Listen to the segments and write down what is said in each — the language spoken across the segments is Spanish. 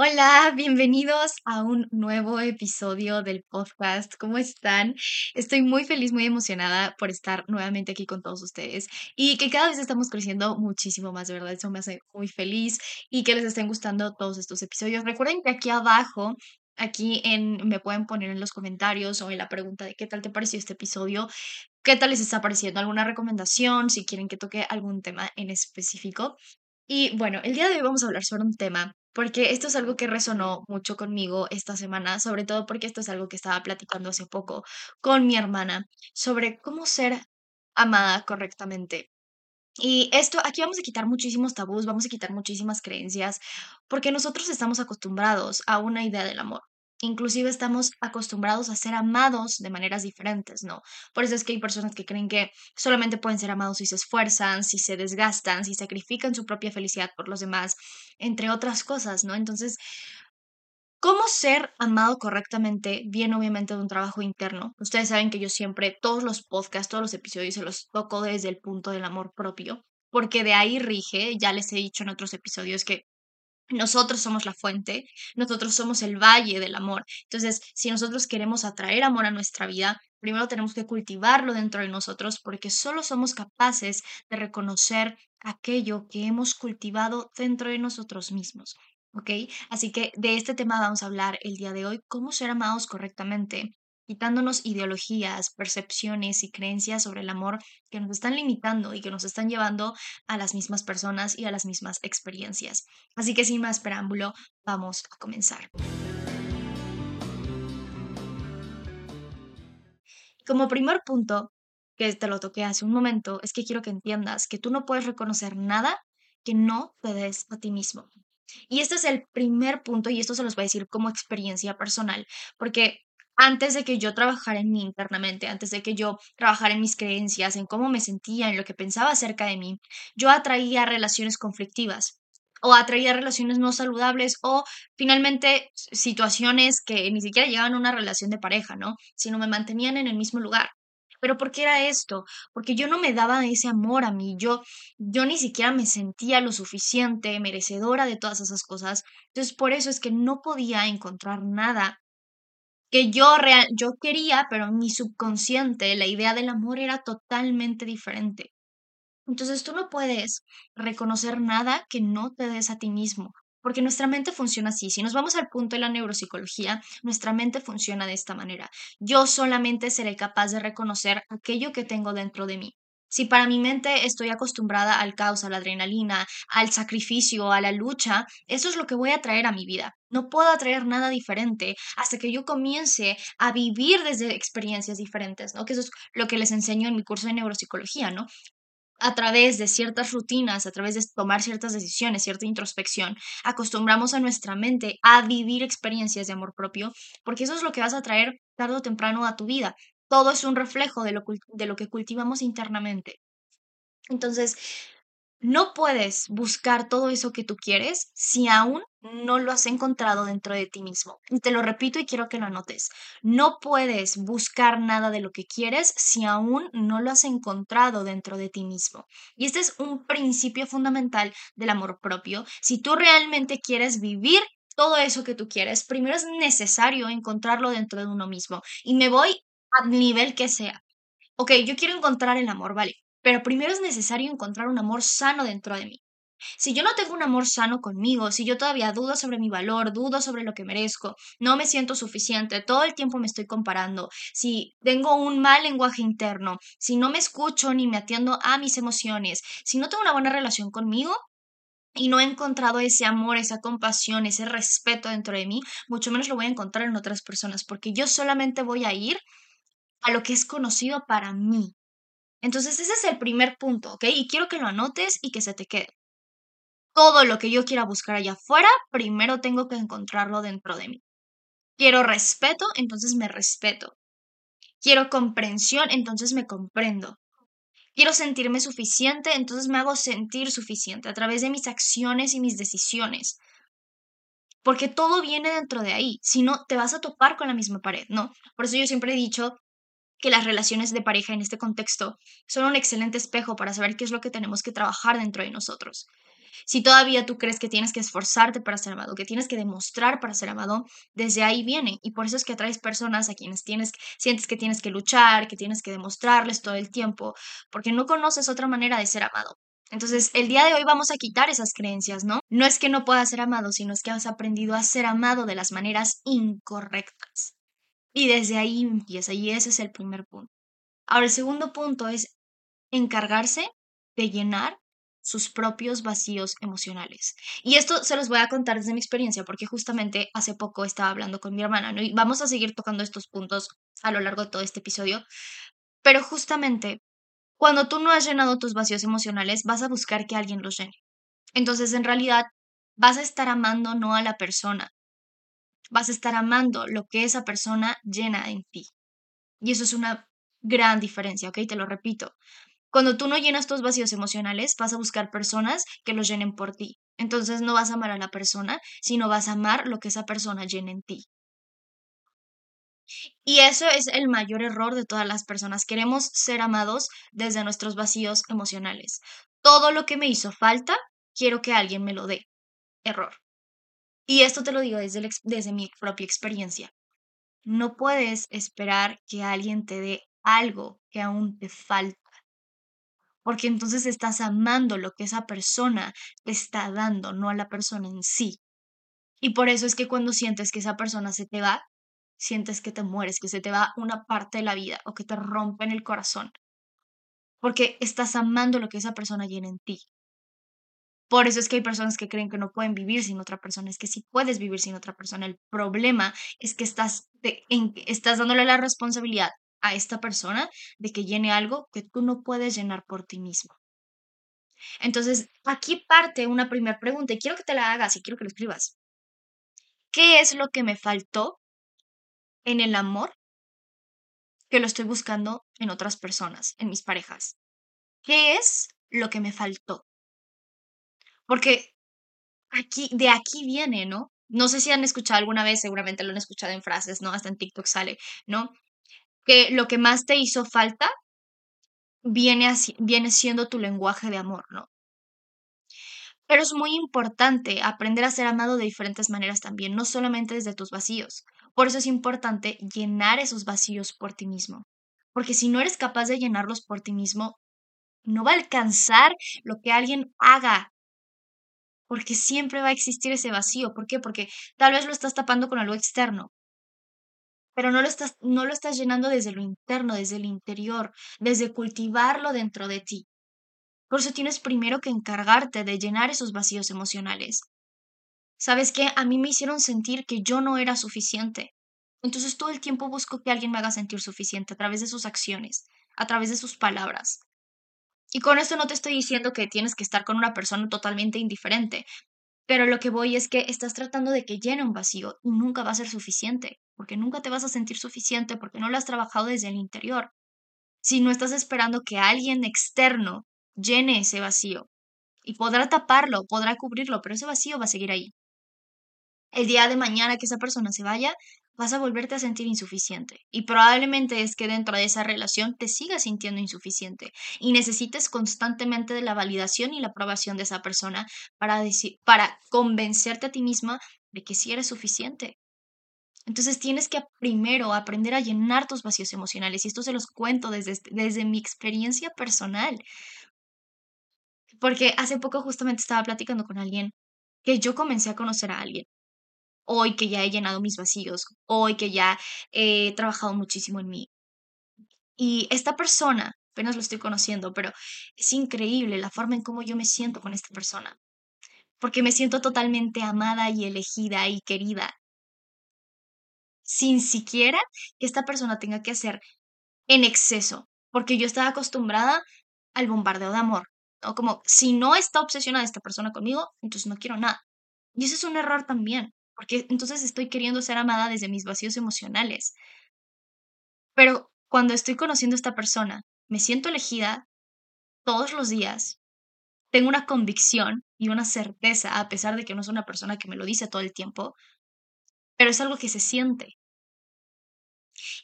Hola, bienvenidos a un nuevo episodio del podcast. ¿Cómo están? Estoy muy feliz, muy emocionada por estar nuevamente aquí con todos ustedes y que cada vez estamos creciendo muchísimo más, de verdad. Eso me hace muy feliz y que les estén gustando todos estos episodios. Recuerden que aquí abajo Aquí en, me pueden poner en los comentarios o en la pregunta de qué tal te pareció este episodio, qué tal les está pareciendo, alguna recomendación, si quieren que toque algún tema en específico. Y bueno, el día de hoy vamos a hablar sobre un tema porque esto es algo que resonó mucho conmigo esta semana, sobre todo porque esto es algo que estaba platicando hace poco con mi hermana sobre cómo ser amada correctamente. Y esto, aquí vamos a quitar muchísimos tabús, vamos a quitar muchísimas creencias, porque nosotros estamos acostumbrados a una idea del amor. Inclusive estamos acostumbrados a ser amados de maneras diferentes, ¿no? Por eso es que hay personas que creen que solamente pueden ser amados si se esfuerzan, si se desgastan, si sacrifican su propia felicidad por los demás, entre otras cosas, ¿no? Entonces, ¿cómo ser amado correctamente? Viene obviamente de un trabajo interno. Ustedes saben que yo siempre, todos los podcasts, todos los episodios se los toco desde el punto del amor propio, porque de ahí rige, ya les he dicho en otros episodios que nosotros somos la fuente, nosotros somos el valle del amor. Entonces, si nosotros queremos atraer amor a nuestra vida, primero tenemos que cultivarlo dentro de nosotros porque solo somos capaces de reconocer aquello que hemos cultivado dentro de nosotros mismos. ¿Ok? Así que de este tema vamos a hablar el día de hoy, cómo ser amados correctamente quitándonos ideologías, percepciones y creencias sobre el amor que nos están limitando y que nos están llevando a las mismas personas y a las mismas experiencias. Así que sin más preámbulo, vamos a comenzar. Como primer punto, que te lo toqué hace un momento, es que quiero que entiendas que tú no puedes reconocer nada que no te des a ti mismo. Y este es el primer punto, y esto se los voy a decir como experiencia personal, porque antes de que yo trabajara en mí internamente, antes de que yo trabajara en mis creencias, en cómo me sentía, en lo que pensaba acerca de mí, yo atraía relaciones conflictivas o atraía relaciones no saludables o finalmente situaciones que ni siquiera llegaban a una relación de pareja, ¿no? Sino me mantenían en el mismo lugar. Pero ¿por qué era esto? Porque yo no me daba ese amor a mí, yo, yo ni siquiera me sentía lo suficiente, merecedora de todas esas cosas. Entonces, por eso es que no podía encontrar nada que yo, real, yo quería, pero mi subconsciente la idea del amor era totalmente diferente. Entonces tú no puedes reconocer nada que no te des a ti mismo, porque nuestra mente funciona así. Si nos vamos al punto de la neuropsicología, nuestra mente funciona de esta manera. Yo solamente seré capaz de reconocer aquello que tengo dentro de mí. Si para mi mente estoy acostumbrada al caos, a la adrenalina, al sacrificio, a la lucha, eso es lo que voy a traer a mi vida. No puedo atraer nada diferente hasta que yo comience a vivir desde experiencias diferentes, ¿no? Que eso es lo que les enseño en mi curso de neuropsicología, ¿no? a través de ciertas rutinas, a través de tomar ciertas decisiones, cierta introspección, acostumbramos a nuestra mente a vivir experiencias de amor propio, porque eso es lo que vas a traer tarde o temprano a tu vida todo es un reflejo de lo, de lo que cultivamos internamente. Entonces, no puedes buscar todo eso que tú quieres si aún no lo has encontrado dentro de ti mismo. Y te lo repito y quiero que lo anotes. No puedes buscar nada de lo que quieres si aún no lo has encontrado dentro de ti mismo. Y este es un principio fundamental del amor propio. Si tú realmente quieres vivir todo eso que tú quieres, primero es necesario encontrarlo dentro de uno mismo. Y me voy a nivel que sea. Ok, yo quiero encontrar el amor, vale, pero primero es necesario encontrar un amor sano dentro de mí. Si yo no tengo un amor sano conmigo, si yo todavía dudo sobre mi valor, dudo sobre lo que merezco, no me siento suficiente, todo el tiempo me estoy comparando, si tengo un mal lenguaje interno, si no me escucho ni me atiendo a mis emociones, si no tengo una buena relación conmigo, y no he encontrado ese amor, esa compasión, ese respeto dentro de mí, mucho menos lo voy a encontrar en otras personas, porque yo solamente voy a ir a lo que es conocido para mí. Entonces ese es el primer punto, ¿ok? Y quiero que lo anotes y que se te quede. Todo lo que yo quiera buscar allá afuera, primero tengo que encontrarlo dentro de mí. Quiero respeto, entonces me respeto. Quiero comprensión, entonces me comprendo. Quiero sentirme suficiente, entonces me hago sentir suficiente a través de mis acciones y mis decisiones. Porque todo viene dentro de ahí. Si no, te vas a topar con la misma pared, ¿no? Por eso yo siempre he dicho que las relaciones de pareja en este contexto son un excelente espejo para saber qué es lo que tenemos que trabajar dentro de nosotros. Si todavía tú crees que tienes que esforzarte para ser amado, que tienes que demostrar para ser amado, desde ahí viene. Y por eso es que atraes personas a quienes tienes, sientes que tienes que luchar, que tienes que demostrarles todo el tiempo, porque no conoces otra manera de ser amado. Entonces, el día de hoy vamos a quitar esas creencias, ¿no? No es que no puedas ser amado, sino es que has aprendido a ser amado de las maneras incorrectas. Y desde ahí empieza, y ese es el primer punto. Ahora, el segundo punto es encargarse de llenar sus propios vacíos emocionales. Y esto se los voy a contar desde mi experiencia, porque justamente hace poco estaba hablando con mi hermana, ¿no? Y vamos a seguir tocando estos puntos a lo largo de todo este episodio, pero justamente cuando tú no has llenado tus vacíos emocionales, vas a buscar que alguien los llene. Entonces, en realidad, vas a estar amando no a la persona, vas a estar amando lo que esa persona llena en ti. Y eso es una gran diferencia, ¿ok? Te lo repito. Cuando tú no llenas tus vacíos emocionales, vas a buscar personas que los llenen por ti. Entonces no vas a amar a la persona, sino vas a amar lo que esa persona llena en ti. Y eso es el mayor error de todas las personas. Queremos ser amados desde nuestros vacíos emocionales. Todo lo que me hizo falta, quiero que alguien me lo dé. Error. Y esto te lo digo desde, desde mi propia experiencia. No puedes esperar que alguien te dé algo que aún te falta porque entonces estás amando lo que esa persona te está dando, no a la persona en sí. Y por eso es que cuando sientes que esa persona se te va, sientes que te mueres, que se te va una parte de la vida o que te rompen el corazón. Porque estás amando lo que esa persona llena en ti. Por eso es que hay personas que creen que no pueden vivir sin otra persona. Es que sí puedes vivir sin otra persona. El problema es que estás, estás dándole la responsabilidad a esta persona de que llene algo que tú no puedes llenar por ti mismo. Entonces, aquí parte una primera pregunta y quiero que te la hagas y quiero que lo escribas. ¿Qué es lo que me faltó en el amor que lo estoy buscando en otras personas, en mis parejas? ¿Qué es lo que me faltó? Porque aquí, de aquí viene, ¿no? No sé si han escuchado alguna vez, seguramente lo han escuchado en frases, ¿no? Hasta en TikTok sale, ¿no? que lo que más te hizo falta viene, viene siendo tu lenguaje de amor, ¿no? Pero es muy importante aprender a ser amado de diferentes maneras también, no solamente desde tus vacíos. Por eso es importante llenar esos vacíos por ti mismo. Porque si no eres capaz de llenarlos por ti mismo, no va a alcanzar lo que alguien haga. Porque siempre va a existir ese vacío. ¿Por qué? Porque tal vez lo estás tapando con algo externo pero no lo estás, no lo estás llenando desde lo interno, desde el interior, desde cultivarlo dentro de ti. Por eso tienes primero que encargarte de llenar esos vacíos emocionales. ¿Sabes qué? A mí me hicieron sentir que yo no era suficiente. Entonces todo el tiempo busco que alguien me haga sentir suficiente a través de sus acciones, a través de sus palabras. Y con esto no te estoy diciendo que tienes que estar con una persona totalmente indiferente, pero lo que voy es que estás tratando de que llene un vacío y nunca va a ser suficiente porque nunca te vas a sentir suficiente porque no lo has trabajado desde el interior. Si no estás esperando que alguien externo llene ese vacío y podrá taparlo, podrá cubrirlo, pero ese vacío va a seguir ahí. El día de mañana que esa persona se vaya, vas a volverte a sentir insuficiente. Y probablemente es que dentro de esa relación te sigas sintiendo insuficiente y necesites constantemente de la validación y la aprobación de esa persona para, decir, para convencerte a ti misma de que sí eres suficiente, entonces tienes que primero aprender a llenar tus vacíos emocionales y esto se los cuento desde, desde mi experiencia personal. Porque hace poco justamente estaba platicando con alguien que yo comencé a conocer a alguien. Hoy que ya he llenado mis vacíos, hoy que ya he trabajado muchísimo en mí. Y esta persona, apenas lo estoy conociendo, pero es increíble la forma en cómo yo me siento con esta persona. Porque me siento totalmente amada y elegida y querida sin siquiera que esta persona tenga que hacer en exceso, porque yo estaba acostumbrada al bombardeo de amor, ¿no? Como si no está obsesionada esta persona conmigo, entonces no quiero nada. Y eso es un error también, porque entonces estoy queriendo ser amada desde mis vacíos emocionales. Pero cuando estoy conociendo a esta persona, me siento elegida todos los días, tengo una convicción y una certeza, a pesar de que no es una persona que me lo dice todo el tiempo, pero es algo que se siente.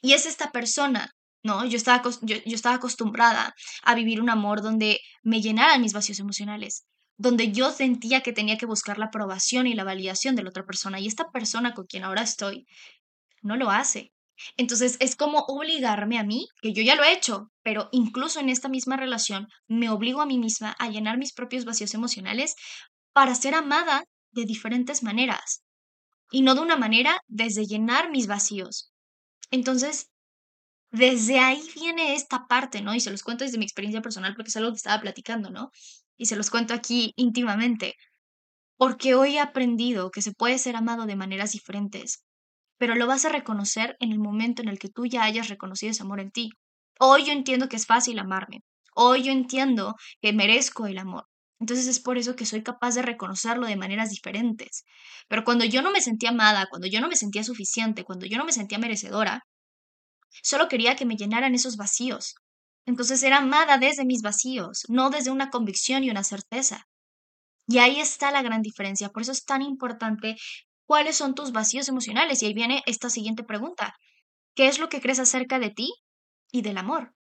Y es esta persona, ¿no? Yo estaba, yo, estaba acostumbrada a vivir un amor donde me llenaran mis vacíos emocionales. Donde yo sentía que tenía que buscar la aprobación y la validación de la otra persona. Y esta persona con quien ahora estoy no lo hace. Entonces es como obligarme a mí, que yo ya lo he hecho, pero incluso en esta misma relación me obligo a mí misma a llenar mis propios vacíos emocionales para ser amada de diferentes maneras y no de una manera desde llenar mis vacíos. Entonces, desde ahí viene esta parte, ¿no? Y se los cuento desde mi experiencia personal porque es algo que estaba platicando, ¿no? Y se los cuento aquí íntimamente, porque hoy he aprendido que se puede ser amado de maneras diferentes, pero lo vas a reconocer en el momento en el que tú ya hayas reconocido ese amor en ti. Hoy yo entiendo que es fácil amarme. Hoy yo entiendo que merezco el amor. Entonces es por eso que soy capaz de reconocerlo de maneras diferentes. Pero cuando yo no me sentía amada, cuando yo no me sentía suficiente, cuando yo no me sentía merecedora, solo quería que me llenaran esos vacíos. Entonces era amada desde mis vacíos, no desde una convicción y una certeza. Y ahí está la gran diferencia. Por eso es tan importante cuáles son tus vacíos emocionales. Y ahí viene esta siguiente pregunta. ¿Qué es lo que crees acerca de ti y del amor?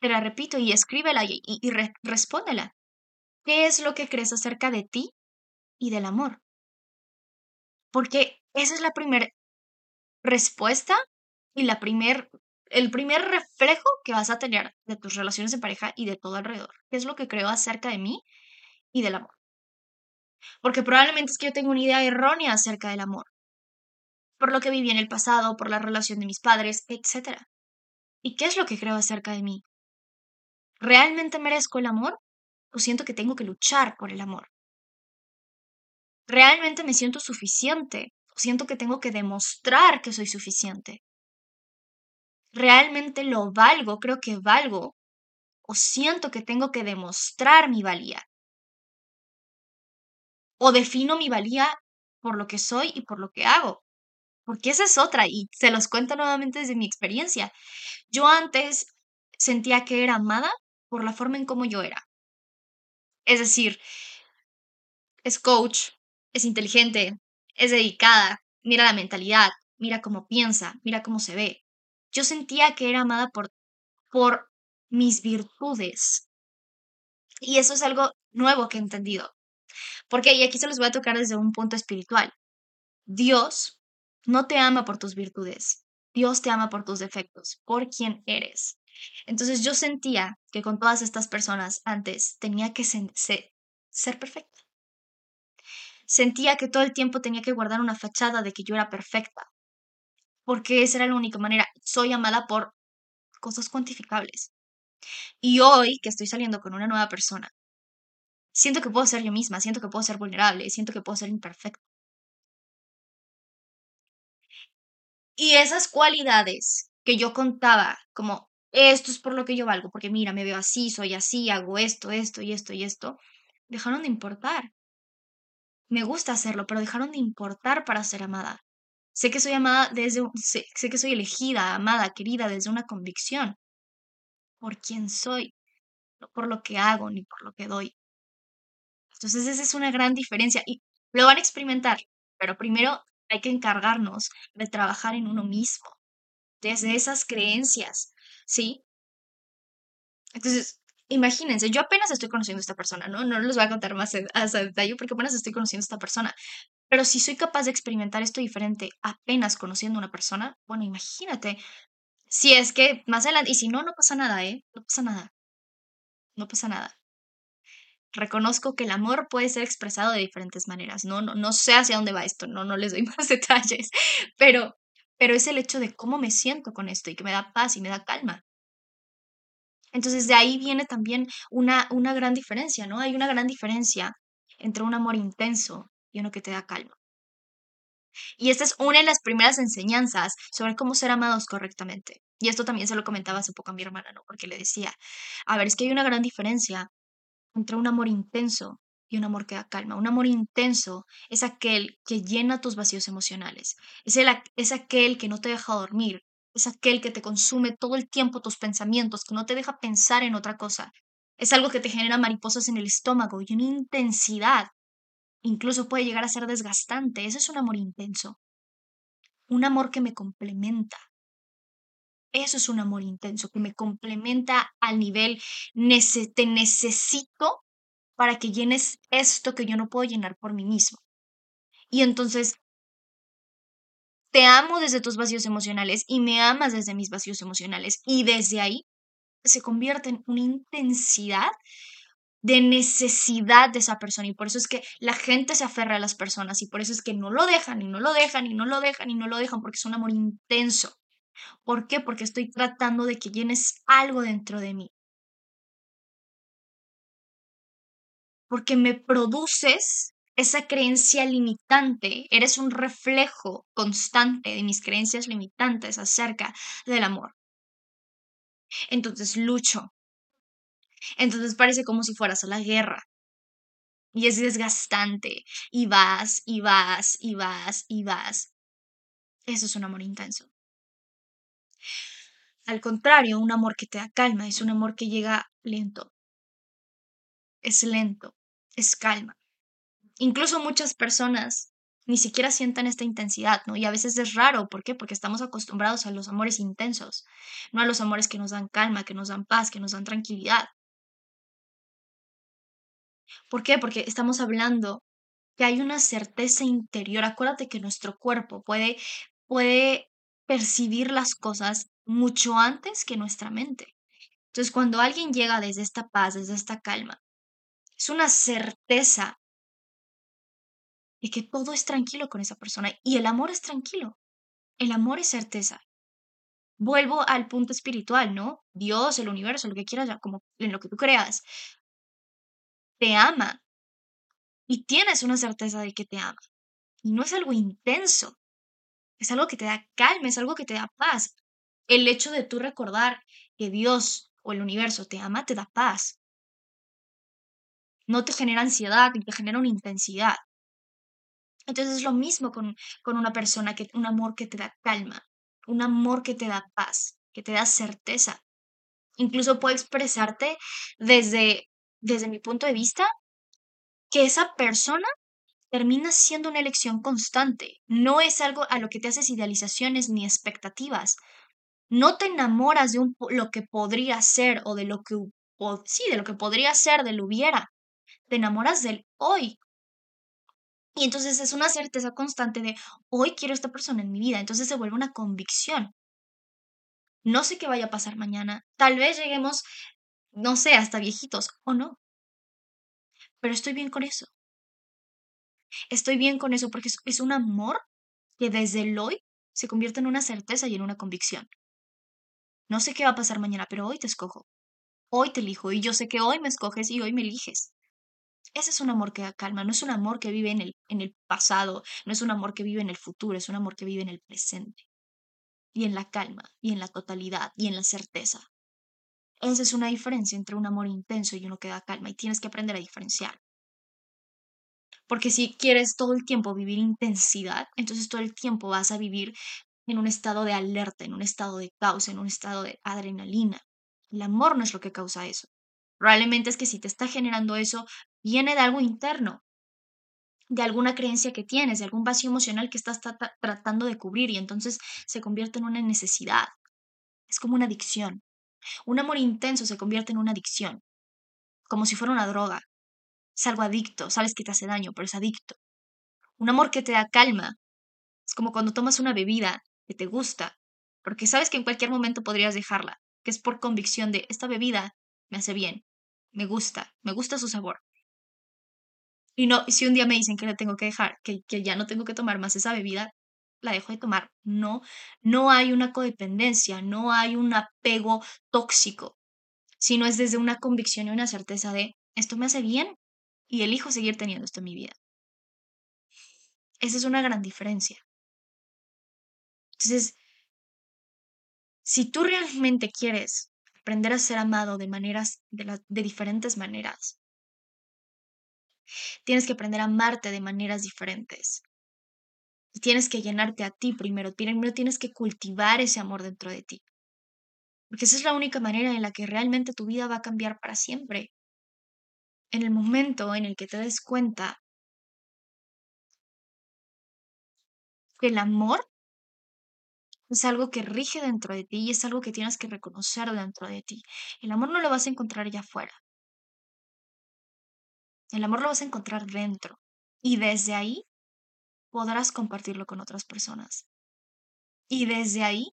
Te la repito y escríbela y, respóndela. ¿Qué es lo que crees acerca de ti y del amor? Porque esa es la primera respuesta y la primer, el primer reflejo que vas a tener de tus relaciones de pareja y de todo alrededor. ¿Qué es lo que creo acerca de mí y del amor? Porque probablemente es que yo tengo una idea errónea acerca del amor. Por lo que viví en el pasado, por la relación de mis padres, etc. ¿Y qué es lo que creo acerca de mí? ¿Realmente merezco el amor? o siento que tengo que luchar por el amor. Realmente me siento suficiente o siento que tengo que demostrar que soy suficiente. Realmente lo valgo, creo que valgo o siento que tengo que demostrar mi valía. O defino mi valía por lo que soy y por lo que hago. Porque esa es otra y se los cuento nuevamente desde mi experiencia. Yo antes sentía que era amada por la forma en cómo yo era. Es decir, es coach, es inteligente, es dedicada, mira la mentalidad, mira cómo piensa, mira cómo se ve. Yo sentía que era amada por, por mis virtudes. Y eso es algo nuevo que he entendido. Porque, y aquí se los voy a tocar desde un punto espiritual. Dios no te ama por tus virtudes. Dios te ama por tus defectos, por quien eres. Entonces yo sentía que con todas estas personas antes tenía que ser perfecta. Sentía que todo el tiempo tenía que guardar una fachada de que yo era perfecta, porque esa era la única manera. Soy amada por cosas cuantificables. Y hoy que estoy saliendo con una nueva persona, siento que puedo ser yo misma, siento que puedo ser vulnerable, siento que puedo ser imperfecta. Y esas cualidades que yo contaba como esto es por lo que yo valgo, porque mira, me veo así, soy así, hago esto, esto y esto y esto, dejaron de importar. Me gusta hacerlo, pero dejaron de importar para ser amada. Sé que soy amada desde, sé, sé que soy elegida, amada, querida desde una convicción, por quién soy, no por lo que hago ni por lo que doy. Entonces esa es una gran diferencia y lo van a experimentar, pero primero hay que encargarnos de trabajar en uno mismo, desde esas creencias, ¿sí? Entonces, imagínense, yo apenas estoy conociendo a esta persona, ¿no? No les voy a contar más a detalle porque apenas estoy conociendo a esta persona. Pero si soy capaz de experimentar esto diferente apenas conociendo a una persona, bueno, imagínate, si es que más adelante, y si no, no pasa nada, ¿eh? No pasa nada. No pasa nada. Reconozco que el amor puede ser expresado de diferentes maneras. No, no, no sé hacia dónde va esto, no, no les doy más detalles, pero pero es el hecho de cómo me siento con esto y que me da paz y me da calma. Entonces de ahí viene también una, una gran diferencia, ¿no? Hay una gran diferencia entre un amor intenso y uno que te da calma. Y esta es una de las primeras enseñanzas sobre cómo ser amados correctamente. Y esto también se lo comentaba hace poco a mi hermana, ¿no? Porque le decía, a ver, es que hay una gran diferencia entre un amor intenso y un amor que da calma. Un amor intenso es aquel que llena tus vacíos emocionales. Es, el, es aquel que no te deja dormir. Es aquel que te consume todo el tiempo tus pensamientos, que no te deja pensar en otra cosa. Es algo que te genera mariposas en el estómago y una intensidad. Incluso puede llegar a ser desgastante. Ese es un amor intenso. Un amor que me complementa. Eso es un amor intenso, que me complementa al nivel te necesito para que llenes esto que yo no puedo llenar por mí mismo. Y entonces te amo desde tus vacíos emocionales y me amas desde mis vacíos emocionales. Y desde ahí se convierte en una intensidad de necesidad de esa persona. Y por eso es que la gente se aferra a las personas y por eso es que no lo dejan y no lo dejan y no lo dejan y no lo dejan porque es un amor intenso. ¿Por qué? Porque estoy tratando de que llenes algo dentro de mí. Porque me produces esa creencia limitante, eres un reflejo constante de mis creencias limitantes acerca del amor. Entonces lucho. Entonces parece como si fueras a la guerra. Y es desgastante. Y vas, y vas, y vas, y vas. Eso es un amor intenso. Al contrario, un amor que te da calma es un amor que llega lento. Es lento, es calma. Incluso muchas personas ni siquiera sientan esta intensidad, ¿no? Y a veces es raro, ¿por qué? Porque estamos acostumbrados a los amores intensos, no a los amores que nos dan calma, que nos dan paz, que nos dan tranquilidad. ¿Por qué? Porque estamos hablando que hay una certeza interior. Acuérdate que nuestro cuerpo puede, puede percibir las cosas mucho antes que nuestra mente. Entonces, cuando alguien llega desde esta paz, desde esta calma, es una certeza de que todo es tranquilo con esa persona y el amor es tranquilo. El amor es certeza. Vuelvo al punto espiritual, ¿no? Dios, el universo, lo que quieras, como en lo que tú creas, te ama y tienes una certeza de que te ama. Y no es algo intenso, es algo que te da calma, es algo que te da paz. El hecho de tú recordar que Dios o el universo te ama, te da paz. No te genera ansiedad, te genera una intensidad. Entonces es lo mismo con, con una persona, que, un amor que te da calma, un amor que te da paz, que te da certeza. Incluso puedo expresarte desde, desde mi punto de vista que esa persona termina siendo una elección constante. No es algo a lo que te haces idealizaciones ni expectativas. No te enamoras de un, lo que podría ser o de lo que, sí, de lo que podría ser, de lo hubiera. Te enamoras del hoy, y entonces es una certeza constante de hoy quiero esta persona en mi vida. Entonces se vuelve una convicción. No sé qué vaya a pasar mañana. Tal vez lleguemos, no sé, hasta viejitos o no. Pero estoy bien con eso. Estoy bien con eso porque es, un amor que desde el hoy se convierte en una certeza y en una convicción. No sé qué va a pasar mañana, pero hoy te escojo. Hoy te elijo y yo sé que hoy me escoges y hoy me eliges. Ese es un amor que da calma, no es un amor que vive en el, en el pasado, no es un amor que vive en el futuro, es un amor que vive en el presente. Y en la calma, y en la totalidad, y en la certeza. Esa es una diferencia entre un amor intenso y uno que da calma, y tienes que aprender a diferenciar. Porque si quieres todo el tiempo vivir intensidad, entonces todo el tiempo vas a vivir en un estado de alerta, en un estado de caos, en un estado de adrenalina. El amor no es lo que causa eso. Probablemente es que si te está generando eso, viene de algo interno, de alguna creencia que tienes, de algún vacío emocional que estás tratando de cubrir y entonces se convierte en una necesidad. Es como una adicción. Un amor intenso se convierte en una adicción, como si fuera una droga. Es algo adicto, sabes que te hace daño, pero es adicto. Un amor que te da calma. Es como cuando tomas una bebida que te gusta, porque sabes que en cualquier momento podrías dejarla, que es por convicción de esta bebida me hace bien, me gusta, me gusta su sabor. Y no, si un día me dicen que la tengo que dejar, que, que ya no tengo que tomar más esa bebida, la dejo de tomar. No, no hay una codependencia, no hay un apego tóxico, sino es desde una convicción y una certeza de esto me hace bien y elijo seguir teniendo esto en mi vida. Esa es una gran diferencia. Entonces, si tú realmente quieres aprender a ser amado de maneras, de, de diferentes maneras. Tienes que aprender a amarte de maneras diferentes. Tienes que llenarte a ti primero. Primero tienes que cultivar ese amor dentro de ti. Porque esa es la única manera en la que realmente tu vida va a cambiar para siempre. En el momento en el que te des cuenta que el amor es algo que rige dentro de ti y es algo que tienes que reconocer dentro de ti. El amor no lo vas a encontrar allá afuera. El amor lo vas a encontrar dentro y desde ahí podrás compartirlo con otras personas. Y desde ahí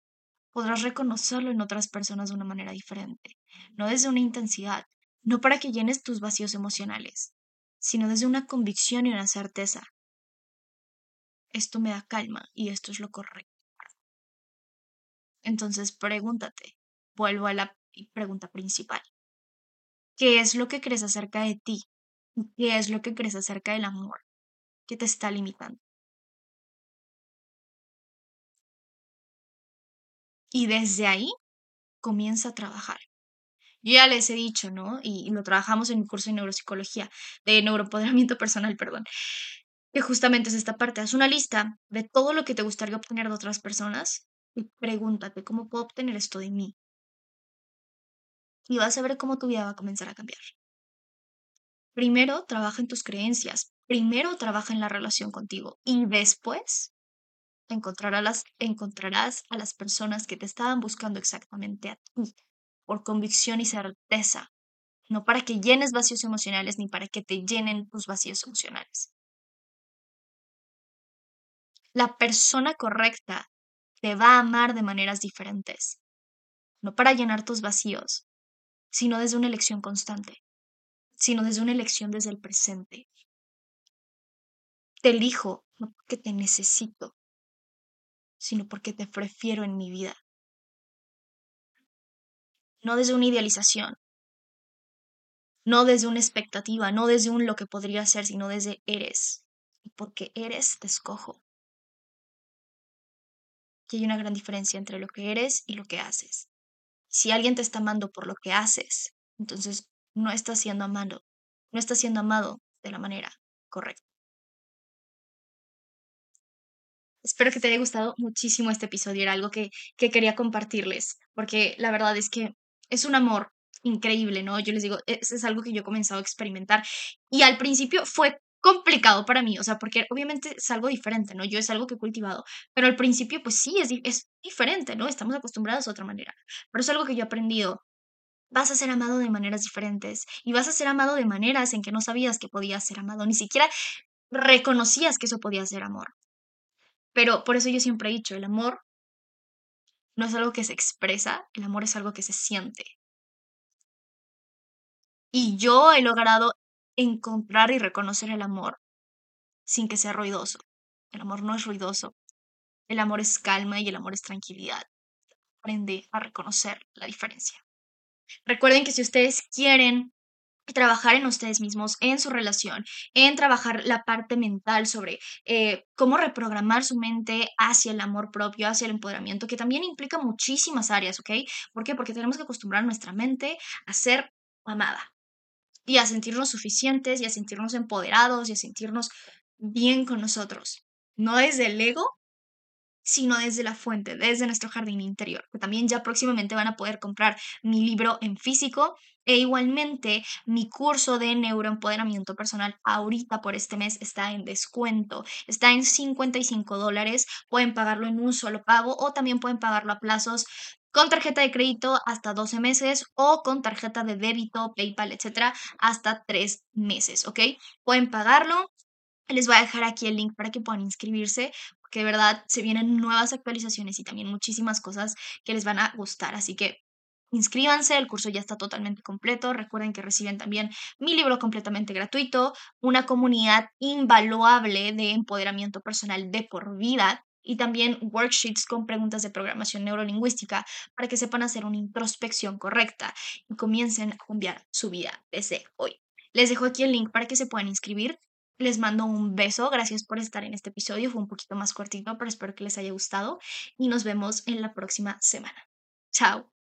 podrás reconocerlo en otras personas de una manera diferente, no desde una intensidad, no para que llenes tus vacíos emocionales, sino desde una convicción y una certeza. Esto me da calma y esto es lo correcto. Entonces pregúntate, vuelvo a la pregunta principal. ¿Qué es lo que crees acerca de ti? ¿Qué es lo que crees acerca del amor que te está limitando? Y desde ahí comienza a trabajar. Yo ya les he dicho, ¿no? Y, lo trabajamos en un curso de neuropsicología, de neuroempoderamiento personal, perdón, que justamente es esta parte. Haz una lista de todo lo que te gustaría obtener de otras personas y pregúntate, ¿cómo puedo obtener esto de mí? Y vas a ver cómo tu vida va a comenzar a cambiar. Primero, trabaja en tus creencias. Primero, trabaja en la relación contigo. Y después, encontrarás, a las personas que te estaban buscando exactamente a ti, por convicción y certeza. No para que llenes vacíos emocionales ni para que te llenen tus vacíos emocionales. La persona correcta te va a amar de maneras diferentes. No para llenar tus vacíos, sino desde una elección constante, sino desde una elección desde el presente. Te elijo no porque te necesito, sino porque te prefiero en mi vida. No desde una idealización, no desde una expectativa, no desde un lo que podría ser, sino desde eres. Y porque eres, te escojo. Y hay una gran diferencia entre lo que eres y lo que haces. Si alguien te está amando por lo que haces, entonces no estás siendo amado, no estás siendo amado de la manera correcta. Espero que te haya gustado muchísimo este episodio. Era algo que, que quería compartirles, porque la verdad es que es un amor increíble, ¿no? Yo les digo, es, algo que yo he comenzado a experimentar y al principio fue complicado para mí, o sea, porque obviamente es algo diferente, ¿no? Yo es algo que he cultivado, pero al principio pues sí, es, es diferente, ¿no? Estamos acostumbrados a otra manera, pero es algo que yo he aprendido. Vas a ser amado de maneras diferentes y vas a ser amado de maneras en que no sabías que podías ser amado, ni siquiera reconocías que eso podía ser amor. Pero por eso yo siempre he dicho, el amor no es algo que se expresa, el amor es algo que se siente. Y yo he logrado encontrar y reconocer el amor sin que sea ruidoso. El amor no es ruidoso. El amor es calma y el amor es tranquilidad. Aprende a reconocer la diferencia. Recuerden que si ustedes quieren trabajar en ustedes mismos, en su relación, en trabajar la parte mental sobre eh, cómo reprogramar su mente hacia el amor propio, hacia el empoderamiento, que también implica muchísimas áreas, ¿ok? ¿Por qué? Porque tenemos que acostumbrar nuestra mente a ser amada y a sentirnos suficientes y a sentirnos empoderados y a sentirnos bien con nosotros. No desde el ego, sino desde la fuente, desde nuestro jardín interior, que también ya próximamente van a poder comprar mi libro en físico e igualmente mi curso de neuroempoderamiento personal ahorita por este mes está en descuento, está en 55 dólares, pueden pagarlo en un solo pago o también pueden pagarlo a plazos con tarjeta de crédito hasta 12 meses o con tarjeta de débito, PayPal, etcétera, hasta 3 meses, ¿ok? Pueden pagarlo. Les voy a dejar aquí el link para que puedan inscribirse, porque de verdad se vienen nuevas actualizaciones y también muchísimas cosas que les van a gustar. Así que Inscríbanse, el curso ya está totalmente completo. Recuerden que reciben también mi libro completamente gratuito, una comunidad invaluable de empoderamiento personal de por vida y también worksheets con preguntas de programación neurolingüística para que sepan hacer una introspección correcta y comiencen a cambiar su vida desde hoy. Les dejo aquí el link para que se puedan inscribir. Les mando un beso. Gracias por estar en este episodio. Fue un poquito más cortito, pero espero que les haya gustado y nos vemos en la próxima semana. Chao.